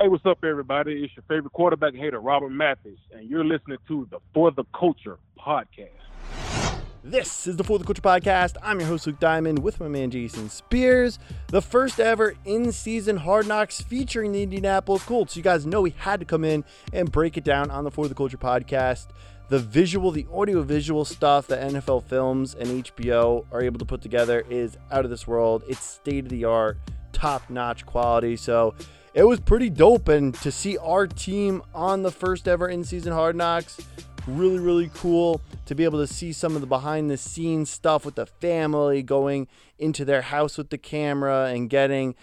Hey, what's up, everybody? It's your favorite quarterback hater, Robert Mathis, and you're listening to the For the Culture podcast. This is the For the Culture podcast. I'm your host, Luke Diamond, with my man Jason Spears. The first ever in season Hard Knocks featuring the Indianapolis Colts. You guys know we had to come in and break it down on the For the Culture podcast. The visual, the audio visual stuff that NFL Films and HBO are able to put together is out of this world. It's state of the art, top notch quality. So, it was pretty dope. And to see our team on the first ever in season Hard Knocks, really, really cool to be able to see some of the behind the scenes stuff with the family going into their house with the camera and getting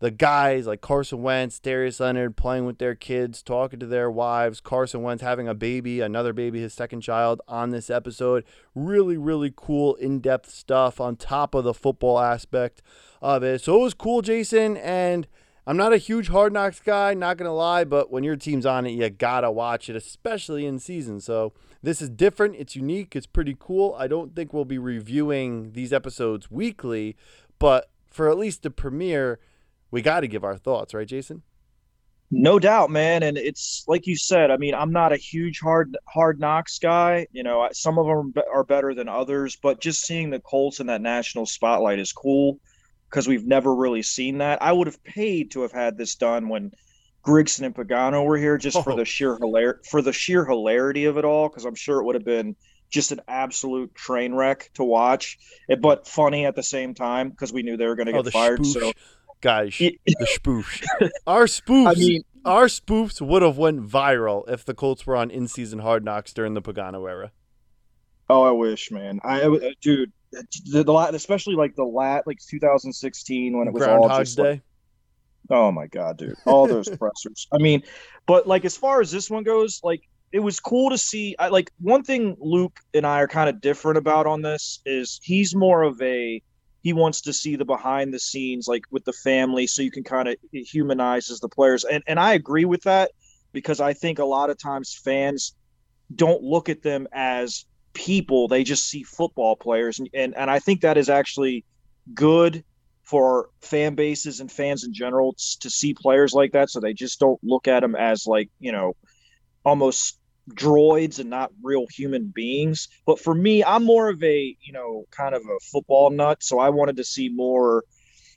the guys like Carson Wentz, Darius Leonard playing with their kids, talking to their wives, Carson Wentz having a baby, another baby, his second child on this episode. Really, really cool, in depth stuff on top of the football aspect of it. So it was cool, Jason. And I'm not a huge Hard Knocks guy, not to lie, but when your team's on it, you got to watch it, especially in season. So this is different. It's unique. It's pretty cool. I don't think we'll be reviewing these episodes weekly, but for at least the premiere, we got to give our thoughts, right, Jason? No doubt, man. And it's like you said. I mean, I'm not a huge hard hard knocks guy. You know, some of them are better than others, but just seeing the Colts in that national spotlight is cool because we've never really seen that. I would have paid to have had this done when Grigson and Pagano were here, just oh. for the sheer hilar- for the sheer hilarity of it all, because I'm sure it would have been just an absolute train wreck to watch, it, but funny at the same time because we knew they were going to oh, get fired. Spoof. So, guys, the spoof, our spoofs, I mean, our spoofs would have went viral if the Colts were on in-season Hard Knocks during the Pagano era. Oh, I wish, man. I, dude, the, the especially like the lat like 2016 when it was all just Day. Like, oh my god, dude, all those pressers. I mean, but like as far as this one goes, like it was cool to see. I like one thing Luke and I are kind of different about on this is he's more of a he wants to see the behind the scenes like with the family so you can kind of humanizes the players and and I agree with that because I think a lot of times fans don't look at them as people they just see football players. And, and and i think that is actually good for fan bases and fans in general to see players like that. So they just don't look at them as like you know almost droids and not real human beings. But for me i'm more of a you know kind of a football nut. So i wanted to see more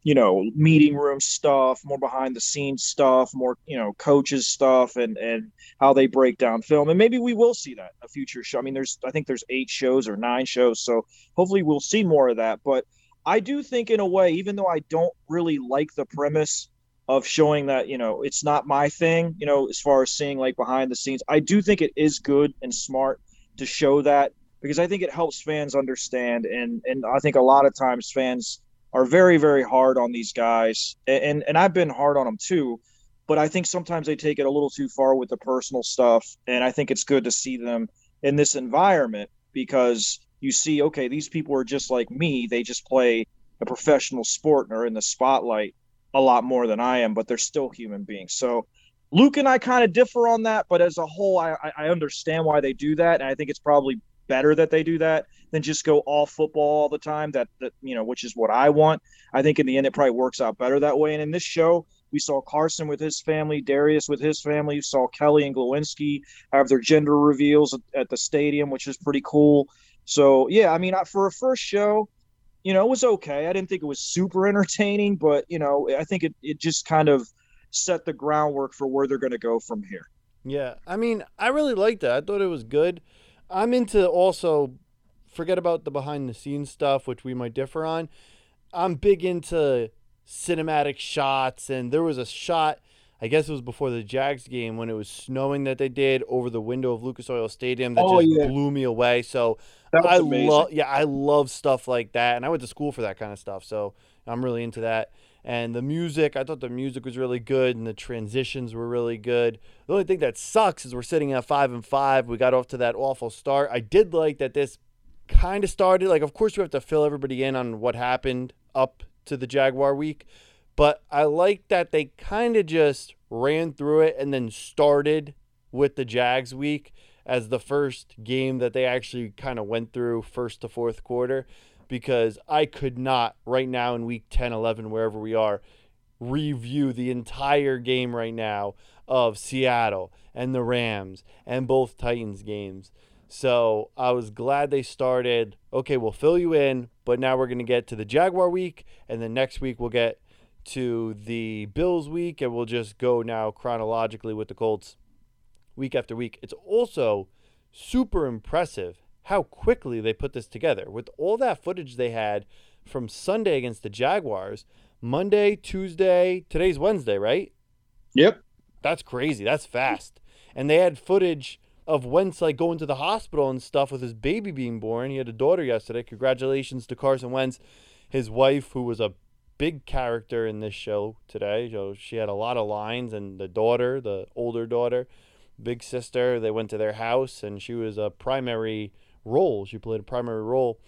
you know meeting room stuff more behind the scenes stuff more you know coaches stuff and and how they break down film. And maybe we will see that a future show. I mean there's i think there's eight shows or nine shows so hopefully we'll see more of that. But i do think in a way even though i don't really like the premise of showing that you know it's not my thing you know as far as seeing like behind the scenes i do think it is good and smart to show that because i think it helps fans understand. And and i think a lot of times fans are very very hard on these guys. And and I've been hard on them too but I think sometimes they take it a little too far with the personal stuff and I think it's good to see them in this environment because you see okay these people are just like me. They just play a professional sport and are in the spotlight a lot more than I am but they're still human beings. So Luke and I kind of differ on that, but as a whole, I, I understand why they do that, and I think it's probably better that they do that than just go all football all the time. That that you know, which is what I want. I think in the end it probably works out better that way. And in this show, we saw Carson with his family, Darius with his family. We saw Kelly and Glowinski have their gender reveals at the stadium, which is pretty cool. So yeah, I mean, for a first show, you know, it was okay. I didn't think it was super entertaining, but you know, I think it it just kind of set the groundwork for where they're going to go from here. Yeah, I mean, I really liked that. I thought it was good. I'm into also forget about the behind the scenes stuff, which we might differ on. I'm big into cinematic shots, and there was a shot. I guess it was before the Jags game when it was snowing that they did over the window of Lucas Oil Stadium that oh, just yeah. blew me away. So I love, yeah, I love stuff like that, and I went to school for that kind of stuff. So I'm really into that. And the music, I thought the music was really good, and the transitions were really good. The only thing that sucks is we're sitting at five and five. We got off to that awful start. I did like that this kind of started. Like, of course, we have to fill everybody in on what happened up to the Jaguar week, but I like that they kind of just ran through it and then started with the Jags week as the first game that they actually kind of went through first to fourth quarter because I could not right now in week 10, 11, wherever we are, review the entire game right now of Seattle and the Rams and both Titans games. So I was glad they started. Okay, we'll fill you in, but now we're going to get to the Jaguar week, and then next week we'll get to the Bills week, and we'll just go now chronologically with the Colts week after week. It's also super impressive how quickly they put this together with all that footage they had from Sunday against the Jaguars, Monday, Tuesday, today's Wednesday, right? Yep. That's crazy. That's fast. And they had footage of Wentz like going to the hospital and stuff with his baby being born. He had a daughter yesterday. Congratulations to Carson Wentz, his wife, who was a big character in this show today. So she had a lot of lines, and the daughter, the older daughter, big sister, they went to their house, and she was a primary role. You played a primary role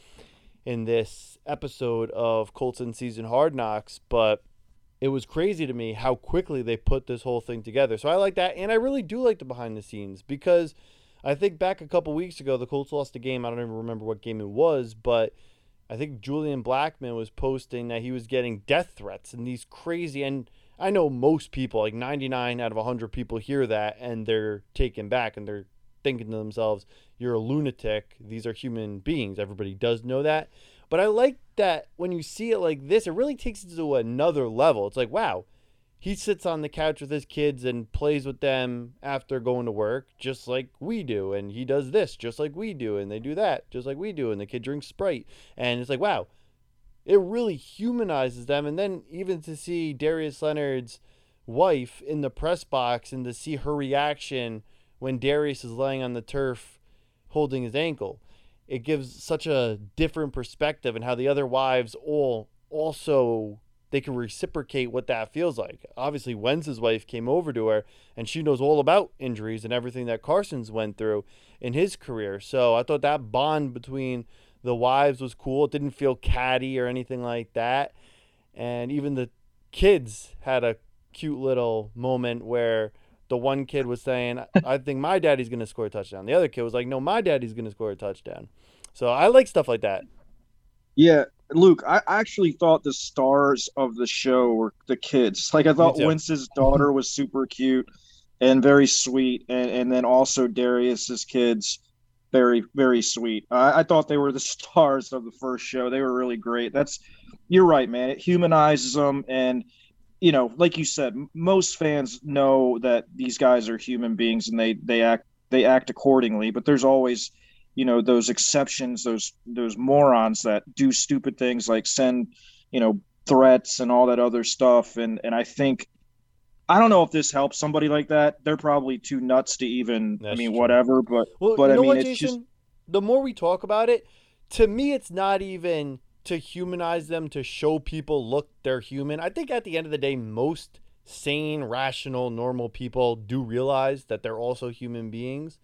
in this episode of Colts in Season Hard Knocks, but it was crazy to me how quickly they put this whole thing together. So I like that, and I really do like the behind the scenes because I think back a couple weeks ago the Colts lost a game. I don't even remember what game it was, but I think Julian Blackmon was posting that he was getting death threats and these crazy and I know most people, like 99 out of 100 people hear that and they're taken back and they're thinking to themselves, you're a lunatic. These are human beings. Everybody does know that. But I like that when you see it like this, it really takes it to another level. It's like, wow, he sits on the couch with his kids and plays with them after going to work, just like we do. And he does this just like we do. And they do that just like we do. And the kid drinks Sprite. And it's like, wow, it really humanizes them. And then even to see Darius Leonard's wife in the press box and to see her reaction when Darius is laying on the turf holding his ankle it gives such a different perspective and how the other wives all also they can reciprocate what that feels like. Obviously, Wentz's wife came over to her and she knows all about injuries and everything that Carson's went through in his career. So I thought that bond between the wives was cool. It didn't feel catty or anything like that. And even the kids had a cute little moment where the one kid was saying, I think my daddy's going to score a touchdown. The other kid was like, no, my daddy's going to score a touchdown. So I like stuff like that. Yeah, Luke, I actually thought the stars of the show were the kids. Like I thought Wentz's daughter was super cute and very sweet, and, and then also Darius's kids, very very sweet. I, I thought they were the stars of the first show. They were really great. That's you're right, man. It humanizes them and you know, like you said, most fans know that these guys are human beings and they they act they act accordingly. But there's always, you know, those exceptions, those those morons that do stupid things like send, you know, threats and all that other stuff. And and I think I don't know if this helps somebody like that. They're probably too nuts to even. That's I mean, true. whatever. But well, but I mean, what, it's Jason? just the more we talk about it, to me, it's not even to humanize them to show people look they're human. I think at the end of the day most sane, rational, normal people do realize that they're also human beings.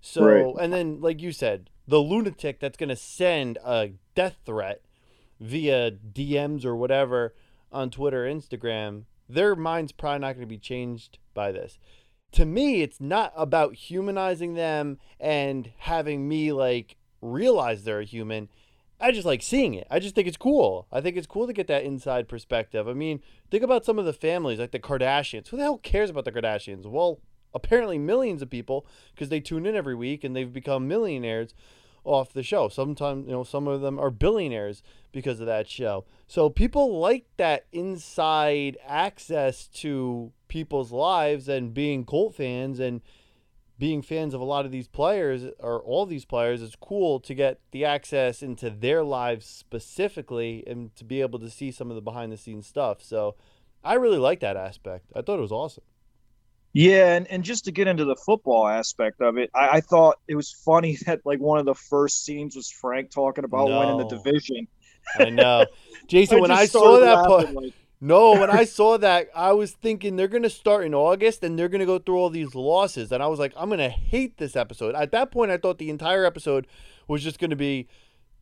So, right. and then like you said, the lunatic that's going to send a death threat via DMs or whatever on Twitter, Instagram, their mind's probably not going to be changed by this. To me, it's not about humanizing them and having me like realize they're a human. I just like seeing it. I just think it's cool. I think it's cool to get that inside perspective. I mean, think about some of the families, like the Kardashians. Who the hell cares about the Kardashians? Well, apparently millions of people because they tune in every week and they've become millionaires off the show. Sometimes, you know, some of them are billionaires because of that show. So people like that inside access to people's lives and being Colt fans and being fans of a lot of these players or all these players, it's cool to get the access into their lives specifically and to be able to see some of the behind the scenes stuff. So I really like that aspect. I thought it was awesome. Yeah, and, and just to get into the football aspect of it, I, I thought it was funny that like one of the first scenes was Frank talking about no. winning the division. I know, Jason. I when I saw that part, like, no, when I saw that, I was thinking they're going to start in August and they're going to go through all these losses. And I was like, I'm going to hate this episode. At that point, I thought the entire episode was just going to be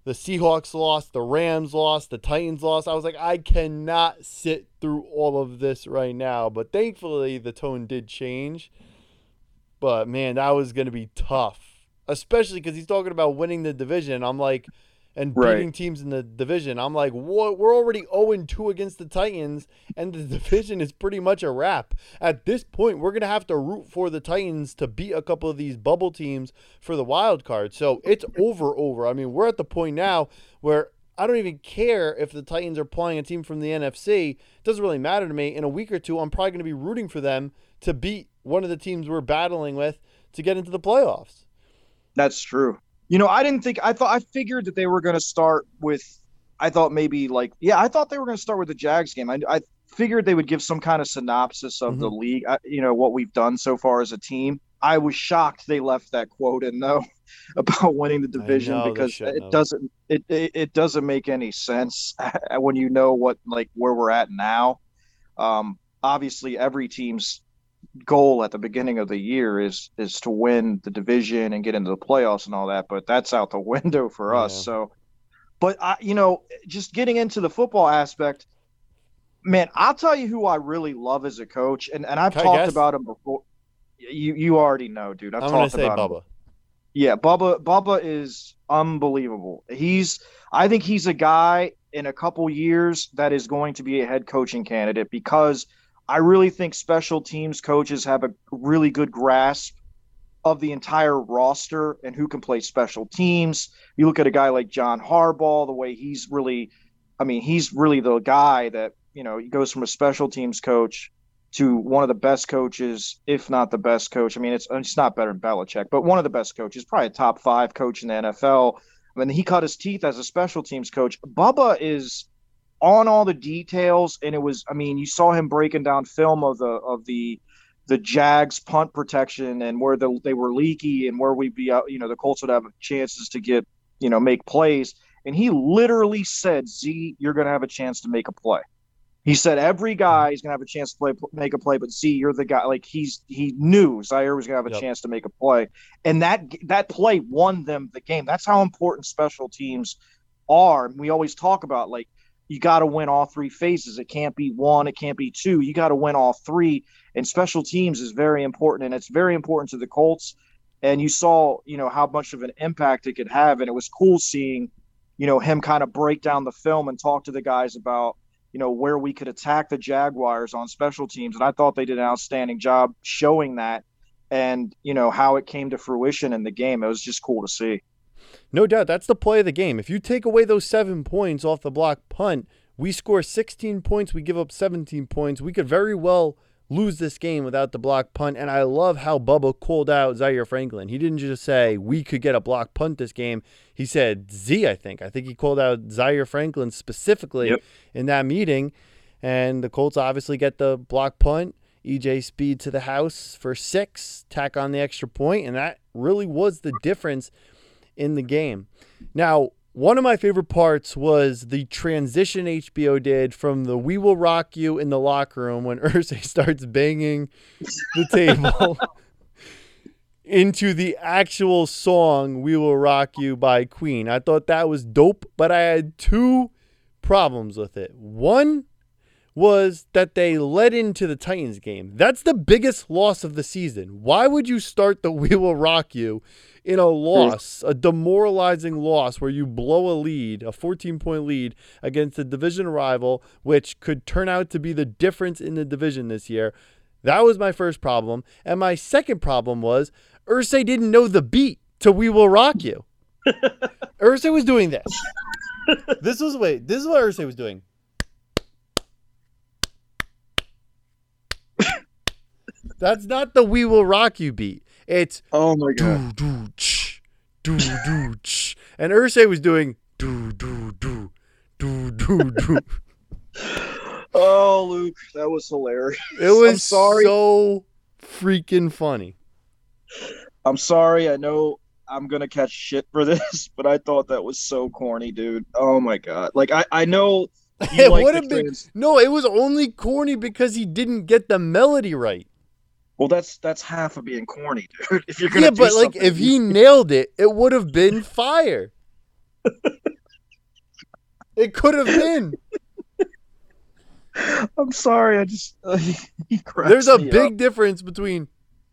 the Seahawks lost, the Rams lost, the Titans lost. I was like, I cannot sit through all of this right now. But thankfully, the tone did change. But man, that was going to be tough, especially because he's talking about winning the division. I'm like, and beating teams in the division. I'm like, what? We're already 0 2 against the Titans, and the division is pretty much a wrap. At this point, we're going to have to root for the Titans to beat a couple of these bubble teams for the wild card. So it's over, over. I mean, we're at the point now where I don't even care if the Titans are playing a team from the NFC. It doesn't really matter to me. In a week or two, I'm probably going to be rooting for them to beat one of the teams we're battling with to get into the playoffs. That's true. You know, I didn't think I thought I figured that they were going to start with. I thought maybe like yeah, I thought they were going to start with the Jags game. I, I figured they would give some kind of synopsis of mm-hmm. the league. you know what we've done so far as a team. I was shocked they left that quote in though about winning the division know, because it doesn't it, it, it doesn't make any sense when you know what like where we're at now. Um, obviously, every team's goal at the beginning of the year is is to win the division and get into the playoffs and all that, but that's out the window for yeah. us. So, but I, you know, just getting into the football aspect, man, I'll tell you who I really love as a coach, and and I've Can talked about him before. You you already know, dude. I've I'm talked say about Bubba. Him. Yeah, Bubba Bubba is unbelievable. He's I think he's a guy in a couple years that is going to be a head coaching candidate because I really think special teams coaches have a really good grasp of the entire roster and who can play special teams. You look at a guy like John Harbaugh, the way he's really, I mean, he's really the guy that, you know, he goes from a special teams coach to one of the best coaches, if not the best coach. I mean, it's it's not better than Belichick, but one of the best coaches, probably a top five coach in the NFL. I mean, he cut his teeth as a special teams coach. Bubba is on all the details, and it was. I mean, you saw him breaking down film of the of the the Jags punt protection and where the, they were leaky and where we'd be out. You know, the Colts would have chances to get you know make plays, and he literally said, "Z, you're going to have a chance to make a play." He said every guy is gonna have a chance to play, make a play, but Z, you're the guy. Like he's he knew Zaire was gonna have a yep. chance to make a play, and that that play won them the game. That's how important special teams are. We always talk about like you got to win all three phases. It can't be one, it can't be two. You got to win all three. And special teams is very important, and it's very important to the Colts. And you saw, you know, how much of an impact it could have, and it was cool seeing, you know, him kind of break down the film and talk to the guys about, you know, where we could attack the Jaguars on special teams. And I thought they did an outstanding job showing that, and you know how it came to fruition in the game. It was just cool to see. No doubt, that's the play of the game. If you take away those seven points off the block punt, we score 16 points, we give up 17 points. We could very well lose this game without the block punt. And I love how Bubba called out Zaire Franklin. He didn't just say we could get a block punt this game. He said Z, I think. I think he called out Zaire Franklin specifically yep. in that meeting. And the Colts obviously get the block punt. EJ Speed to the house for six, tack on the extra point, and that really was the difference in the game. Now, one of my favorite parts was the transition HBO did from the "We Will Rock You" in the locker room when Irsay starts banging the table into the actual song "We Will Rock You" by Queen. I thought that was dope, but I had two problems with it. One was that they led into the Titans game. That's the biggest loss of the season. Why would you start the "We Will Rock You" in a hmm. loss, a demoralizing loss where you blow a lead, a 14 point lead against a division rival, which could turn out to be the difference in the division this year. That was my first problem. And my second problem was Irsay didn't know the beat to We Will Rock You. Irsay was doing this. This was wait, this is what Irsay was doing. That's not the We Will Rock You beat. It's oh my god, do do ch, do and Irsay was doing do do do do do do. Oh, Luke, that was hilarious. It was I'm sorry. so freaking funny. I'm sorry. I know I'm gonna catch shit for this, but I thought that was so corny, dude. Oh my god! Like I, I know. it like would have been no. It was only corny because he didn't get the melody right. Well, that's that's half of being corny, dude. If you're gonna yeah, but like if he nailed it, it would have been fire. it could have been. I'm sorry, I just uh, there's a big up. difference between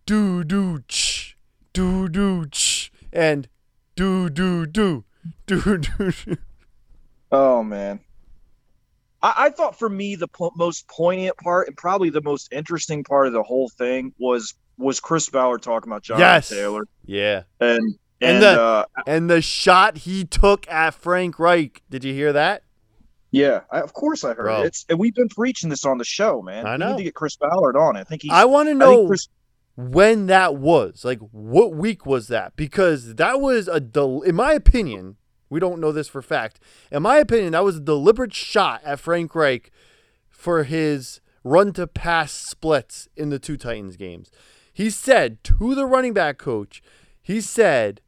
do do ch do do ch and do do do dude, dude. Oh man. I, I thought for me the po- most poignant part and probably the most interesting part of the whole thing was was Chris Ballard talking about John yes. Taylor. Yeah. And and, and the uh, and the shot he took at Frank Reich. Did you hear that? Yeah, I, of course I heard Bro. it. It's, and we've been preaching this on the show, man. I know. We need to get Chris Ballard on. I think he's. I want to know Chris... when that was. Like, what week was that? Because that was a, del- in my opinion, we don't know this for fact. In my opinion, that was a deliberate shot at Frank Reich for his run to pass splits in the two Titans games. He said to the running back coach, he said,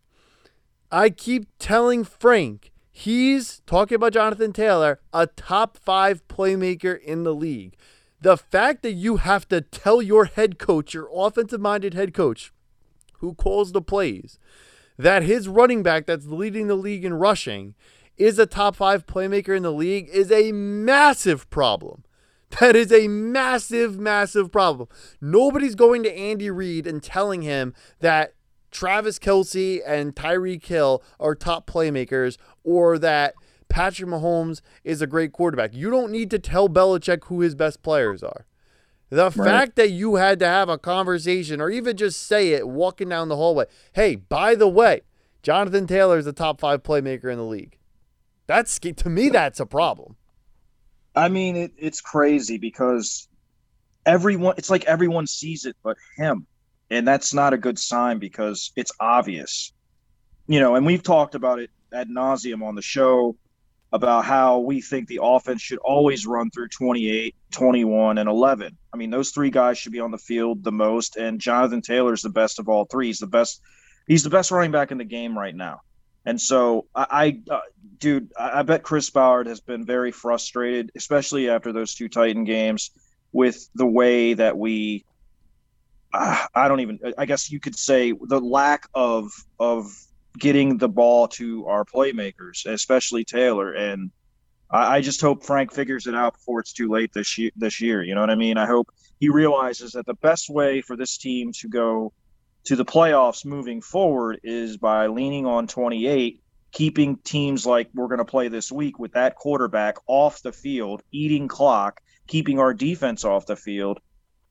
I keep telling Frank he's talking about Jonathan Taylor, a top five playmaker in the league. The fact that you have to tell your head coach, your offensive minded head coach, who calls the plays, that his running back that's leading the league in rushing is a top five playmaker in the league is a massive problem. That is a massive, massive problem. Nobody's going to Andy Reid and telling him that Travis Kelce and Tyreek Hill are top playmakers or that Patrick Mahomes is a great quarterback. You don't need to tell Belichick who his best players are. The right. fact that you had to have a conversation or even just say it walking down the hallway, hey, by the way, Jonathan Taylor is the top five playmaker in the league. That's to me, that's a problem. I mean, it, it's crazy because everyone, it's like everyone sees it but him. And that's not a good sign because it's obvious. You know, and we've talked about it ad nauseum on the show about how we think the offense should always run through 28, 21, and 11. I mean, those three guys should be on the field the most, and Jonathan Taylor is the best of all three. He's the best. He's the best running back in the game right now. And so, I, I uh, dude, I, I bet Chris Ballard has been very frustrated, especially after those two Titan games, with the way that we. Uh, I don't even. I guess you could say the lack of of getting the ball to our playmakers, especially Taylor. And I, I, just hope Frank figures it out before it's too late this year. This year, you know what I mean? I hope he realizes that the best way for this team to go to the playoffs moving forward is by leaning on 28, keeping teams like we're going to play this week with that quarterback off the field, eating clock, keeping our defense off the field,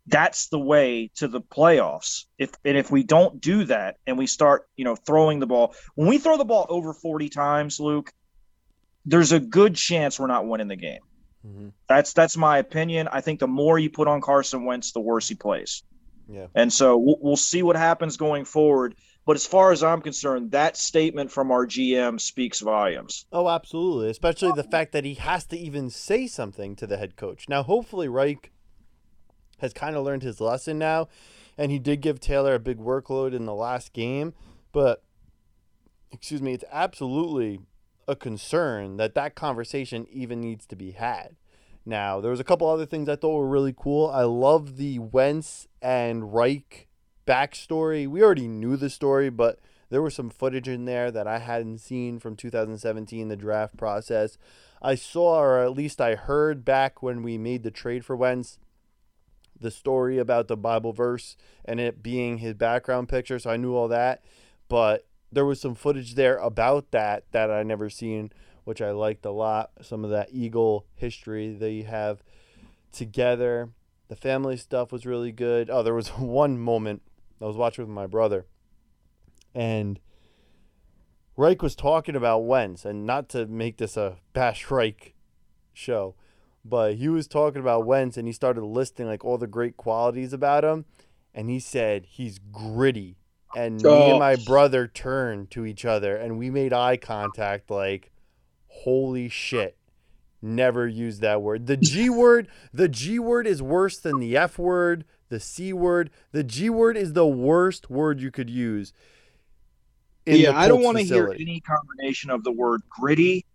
that's the way to the playoffs. If and if we don't do that and we start, you know, throwing the ball, when we throw the ball over 40 times, Luke, there's a good chance we're not winning the game. Mm-hmm. That's that's my opinion. I think the more you put on Carson Wentz, the worse he plays. Yeah. And so we'll, we'll see what happens going forward. But as far as I'm concerned, that statement from our GM speaks volumes. Oh, absolutely. Especially the fact that he has to even say something to the head coach. Now, hopefully, Reich has kind of learned his lesson now. And he did give Taylor a big workload in the last game. But, excuse me, it's absolutely a concern that that conversation even needs to be had. Now, there was a couple other things I thought were really cool. I love the Wentz and Reich backstory. We already knew the story, but there was some footage in there that I hadn't seen from 2017, the draft process. I saw, or at least I heard back when we made the trade for Wentz, the story about the Bible verse and it being his background picture, so I knew all that. But there was some footage there about that that I never seen, which I liked a lot. Some of that Eagle history they have together. The family stuff was really good. Oh, there was one moment I was watching with my brother, and Reich was talking about Wentz, and not to make this a bash Reich show, but he was talking about Wentz and he started listing like all the great qualities about him. And he said he's gritty. And oh. me and oh. my brother turned to each other and we made eye contact like, holy shit. Never use that word. The G word, the G word is worse than the F word, the C word. The G word is the worst word you could use. yeah, I don't want to hear any combination of the word gritty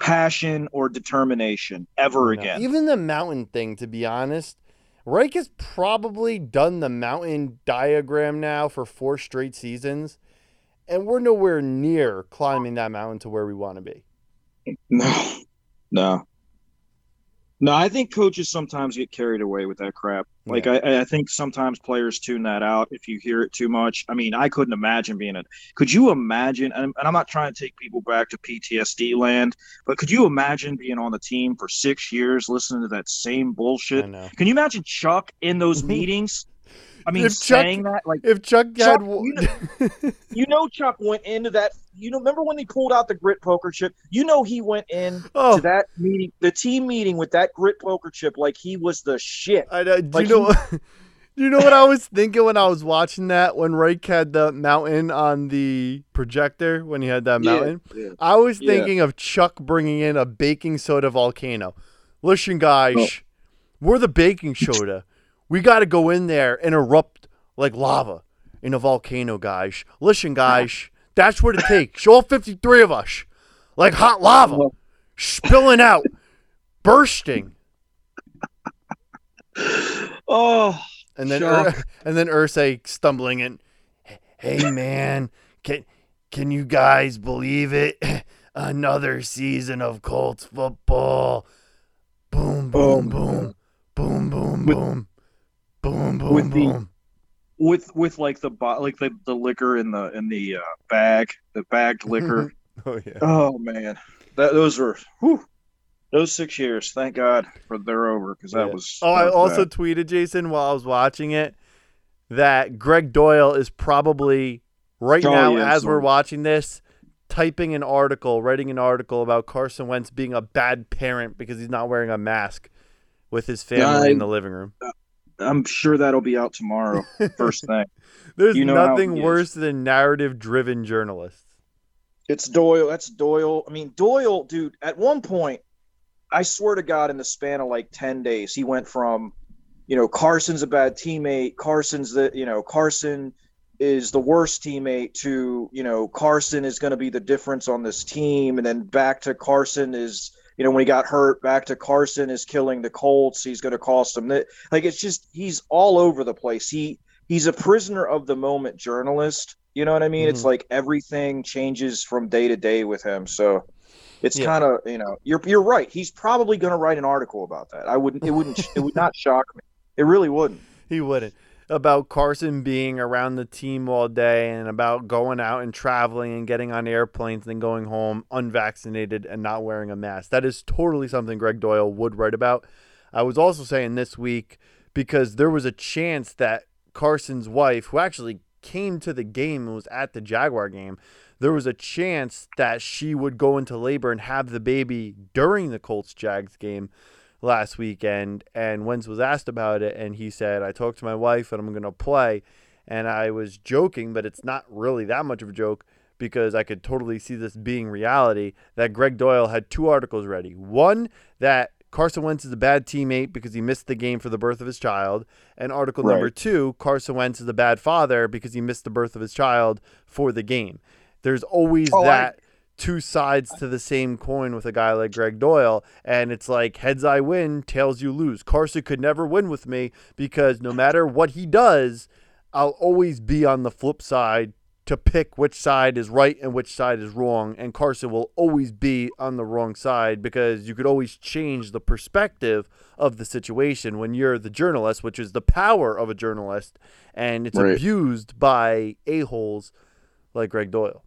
passion or determination ever no. again. Even the mountain thing, to be honest, Reich has probably done the mountain diagram now for four straight seasons, and we're nowhere near climbing that mountain to where we want to be. No, no. No, I think coaches sometimes get carried away with that crap. Like yeah. I, I think sometimes players tune that out if you hear it too much. I mean, I couldn't imagine being a. Could you imagine? And, and I'm not trying to take people back to PTSD land, but could you imagine being on the team for six years, listening to that same bullshit? Can you imagine Chuck in those meetings? I mean, if Chuck, saying that like if Chuck, Chuck had, you, know, you know, Chuck went into that. You know, remember when he pulled out the grit poker chip? You know, he went in oh. to that meeting, the team meeting with that grit poker chip, like he was the shit. I know. Do like you know? He, you know what I was thinking when I was watching that? When Reich had the mountain on the projector, when he had that mountain, yeah, yeah. I was thinking yeah. of Chuck bringing in a baking soda volcano. Listen, guys, oh. we're the baking soda. We got to go in there and erupt like lava in a volcano, guys. Listen, guys, that's what it takes. All 53 of us, like hot lava, spilling out, bursting. Oh, and then Ur- and then Irsay stumbling in. Hey man, can can you guys believe it? Another season of Colts football. Boom, boom, boom, boom, boom, boom. Boom, boom, with boom. The, with with like the like the, the liquor in the in the uh, bag, the bagged liquor. oh yeah. Oh man, that those were whew, those six years. Thank God for they're over because that yeah. was. Oh, that was I also bad. tweeted Jason while I was watching it that Greg Doyel is probably right oh, now yeah, as we're watching this typing an article, writing an article about Carson Wentz being a bad parent because he's not wearing a mask with his family yeah, I, in the living room. I'm sure that'll be out tomorrow, first thing. There's you know nothing worse than narrative driven journalists. It's Doyel. That's Doyel. I mean, Doyel, dude, at one point, I swear to God, in the span of like 10 days, he went from, you know, Carson's a bad teammate. Carson's the, you know, Carson is the worst teammate to, you know, Carson is going to be the difference on this team. And then back to Carson is, you know, when he got hurt, back to Carson is killing the Colts. He's going to cost them that. Like it's just he's all over the place. He he's a prisoner of the moment journalist. You know what I mean? Mm-hmm. It's like everything changes from day to day with him. So it's yeah. kind of you know you're you're right. He's probably going to write an article about that. I wouldn't. It wouldn't. it would not shock me. It really wouldn't. He wouldn't about Carson being around the team all day and about going out and traveling and getting on airplanes and going home unvaccinated and not wearing a mask. That is totally something Greg Doyel would write about. I was also saying this week because there was a chance that Carson's wife, who actually came to the game and was at the Jaguar game, there was a chance that she would go into labor and have the baby during the Colts Jags game last weekend, and Wentz was asked about it, and he said, "I talked to my wife, and I'm going to play." And I was joking, but it's not really that much of a joke because I could totally see this being reality. That Greg Doyel had two articles ready. One that Carson Wentz is a bad teammate because he missed the game for the birth of his child. And article right. number two, Carson Wentz is a bad father because he missed the birth of his child for the game. There's always oh, that. I- two sides to the same coin with a guy like Greg Doyel. And it's like heads I win, tails you lose. Carson could never win with me because no matter what he does, I'll always be on the flip side to pick which side is right and which side is wrong. And Carson will always be on the wrong side because you could always change the perspective of the situation when you're the journalist, which is the power of a journalist. And it's right. abused by a-holes like Greg Doyel.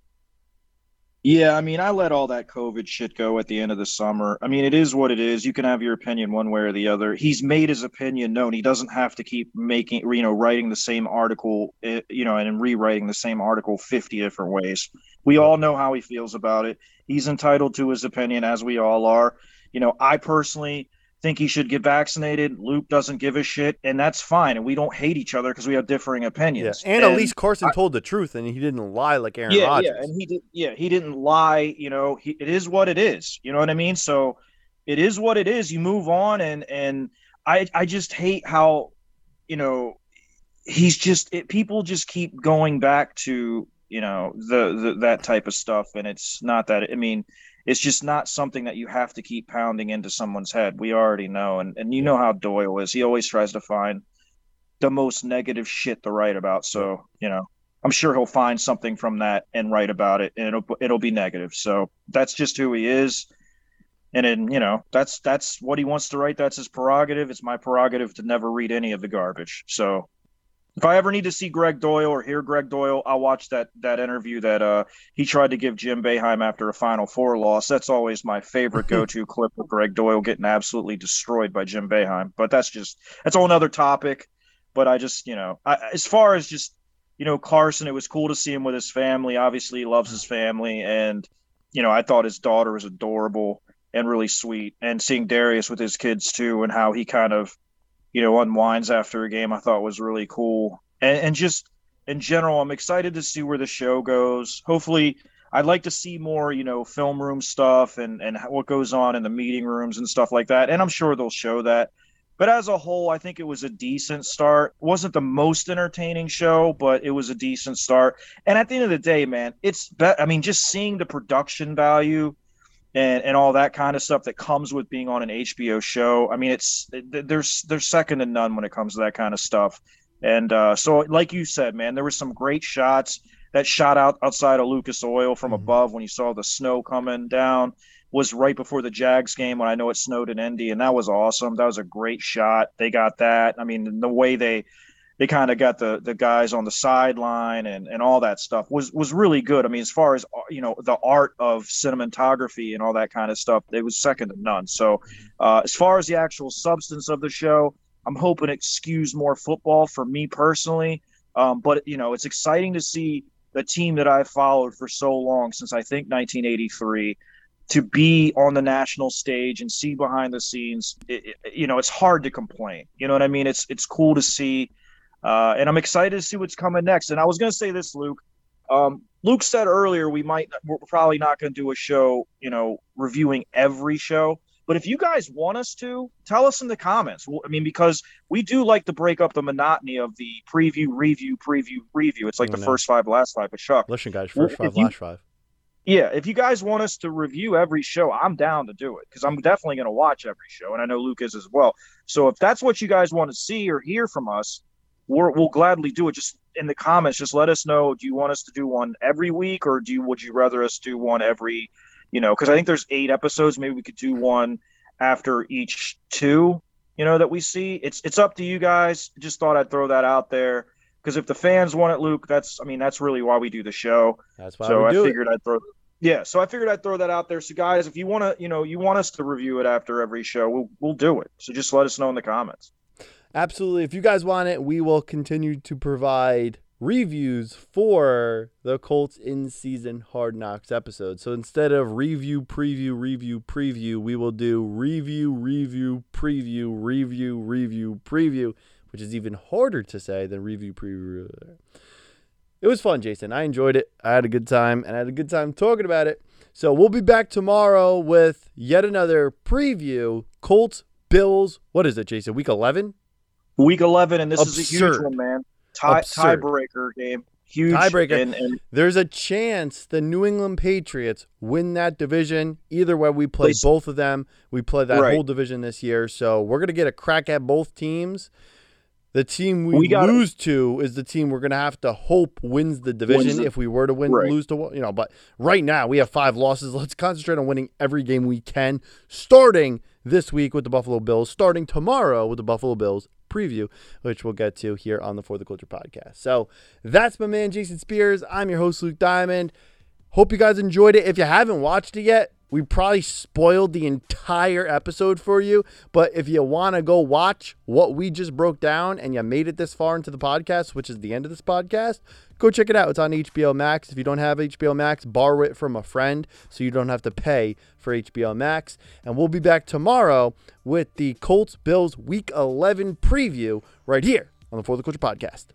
Yeah, I mean, I let all that COVID shit go at the end of the summer. I mean, it is what it is. You can have your opinion one way or the other. He's made his opinion known. He doesn't have to keep making, you know, writing the same article, eh, you know, and rewriting the same article 50 different ways. We all know how he feels about it. He's entitled to his opinion, as we all are. You know, I personally think he should get vaccinated. Luke doesn't give a shit, and that's fine. And we don't hate each other because we have differing opinions. Yeah. And, and, at least Carson I, told the truth, and he didn't lie like Aaron yeah, Rodgers. Yeah, and he did. Yeah, he didn't lie. You know, he, it is what it is. You know what I mean? So it is what it is. You move on, and and I I just hate how, you know, he's just it, people just keep going back to you know the, the that type of stuff, and it's not that. I mean it's just not something that you have to keep pounding into someone's head. We already know, and and you know how Doyel is. He always tries to find the most negative shit to write about. So you know, I'm sure he'll find something from that and write about it, and it'll it'll be negative. So that's just who he is. and then you know that's that's what he wants to write. That's his prerogative. It's my prerogative to never read any of the garbage. So if I ever need to see Greg Doyel or hear Greg Doyel, I'll watch that that interview that uh, he tried to give Jim Boeheim after a Final Four loss. That's always my favorite go-to clip of Greg Doyel getting absolutely destroyed by Jim Boeheim. But that's just that's all another topic. But I just you know, I, as far as just you know Carson, it was cool to see him with his family. Obviously, he loves his family, and you know, I thought his daughter was adorable and really sweet. And seeing Darius with his kids too, and how he kind of, you know, unwinds after a game, I thought was really cool. And, and just in general, I'm excited to see where the show goes. Hopefully, I'd like to see more, you know, film room stuff and and what goes on in the meeting rooms and stuff like that. And I'm sure they'll show that. But as a whole, I think it was a decent start. Wasn't the most entertaining show, but it was a decent start. And at the end of the day, man, it's be- I mean, just seeing the production value and and all that kind of stuff that comes with being on an HBO show. I mean, it's there's there's second to none when it comes to that kind of stuff. And uh, so, like you said, man, there were some great shots. That shot out outside of Lucas Oil from mm-hmm. above when you saw the snow coming down was right before the Jags game when I know it snowed in Indy, and that was awesome. That was a great shot. They got that. I mean, the way they they kind of got the the guys on the sideline and and all that stuff was was really good. I mean, as far as you know, the art of cinematography and all that kind of stuff, it was second to none. So, uh, as far as the actual substance of the show, I'm hoping it skews more football for me personally. Um, but you know, it's exciting to see the team that I've followed for so long since I think 1983 to be on the national stage and see behind the scenes. It, it, you know, it's hard to complain. You know what I mean? It's it's cool to see uh, and I'm excited to see what's coming next. And I was going to say this, Luke. Um, Luke said earlier we might we're probably not going to do a show, you know, reviewing every show. But if you guys want us to, tell us in the comments. I mean, because we do like to break up the monotony of the preview, review, preview, review. It's like oh, the no. first five, last five. But Chuck, listen, guys, first five, you, last five. Yeah, if you guys want us to review every show, I'm down to do it because I'm definitely going to watch every show, and I know Luke is as well. So if that's what you guys want to see or hear from us, we will gladly do it. Just in the comments, just let us know. Do you want us to do one every week, or do you would you rather us do one every, you know? Because I think there's eight episodes. Maybe we could do one after each two. You know that we see. It's it's up to you guys. Just thought I'd throw that out there because if the fans want it, Luke, that's I mean that's really why we do the show. That's why. So I figured it. I'd throw. Yeah, so I figured I'd throw that out there. So guys, if you want to, you know, you want us to review it after every show, we'll we'll do it. So just let us know in the comments absolutely. If you guys want it, we will continue to provide reviews for the Colts in season Hard Knocks episode. So instead of review, preview, review, preview, we will do review, review, preview, review, review, preview, which is even harder to say than review, preview. It was fun, Jason. I enjoyed it. I had a good time and I had a good time talking about it. So we'll be back tomorrow with yet another preview. Colts, Bills. What is it, Jason? Week 11? Week 11, and this Absurd. is a huge one, man. Tie, tiebreaker game. Huge. Tiebreaker. And, and, There's a chance the New England Patriots win that division. Either way, we play please. both of them. We play that right. whole division this year. So we're going to get a crack at both teams. The team we, we lose to is the team we're going to have to hope wins the division wins if we were to win, right. lose to, you know, but right now we have five losses. Let's concentrate on winning every game we can, starting this week with the Buffalo Bills, starting tomorrow with the Buffalo Bills preview, which we'll get to here on the For the Culture podcast. So that's my man, Jason Spears. I'm your host, Luke Diamond. Hope you guys enjoyed it. If you haven't watched it yet, we probably spoiled the entire episode for you. But if you want to go watch what we just broke down and you made it this far into the podcast, which is the end of this podcast, go check it out. It's on HBO Max. If you don't have HBO Max, borrow it from a friend so you don't have to pay for HBO Max. And we'll be back tomorrow with the Colts Bills Week 11 preview right here on the For the Culture podcast.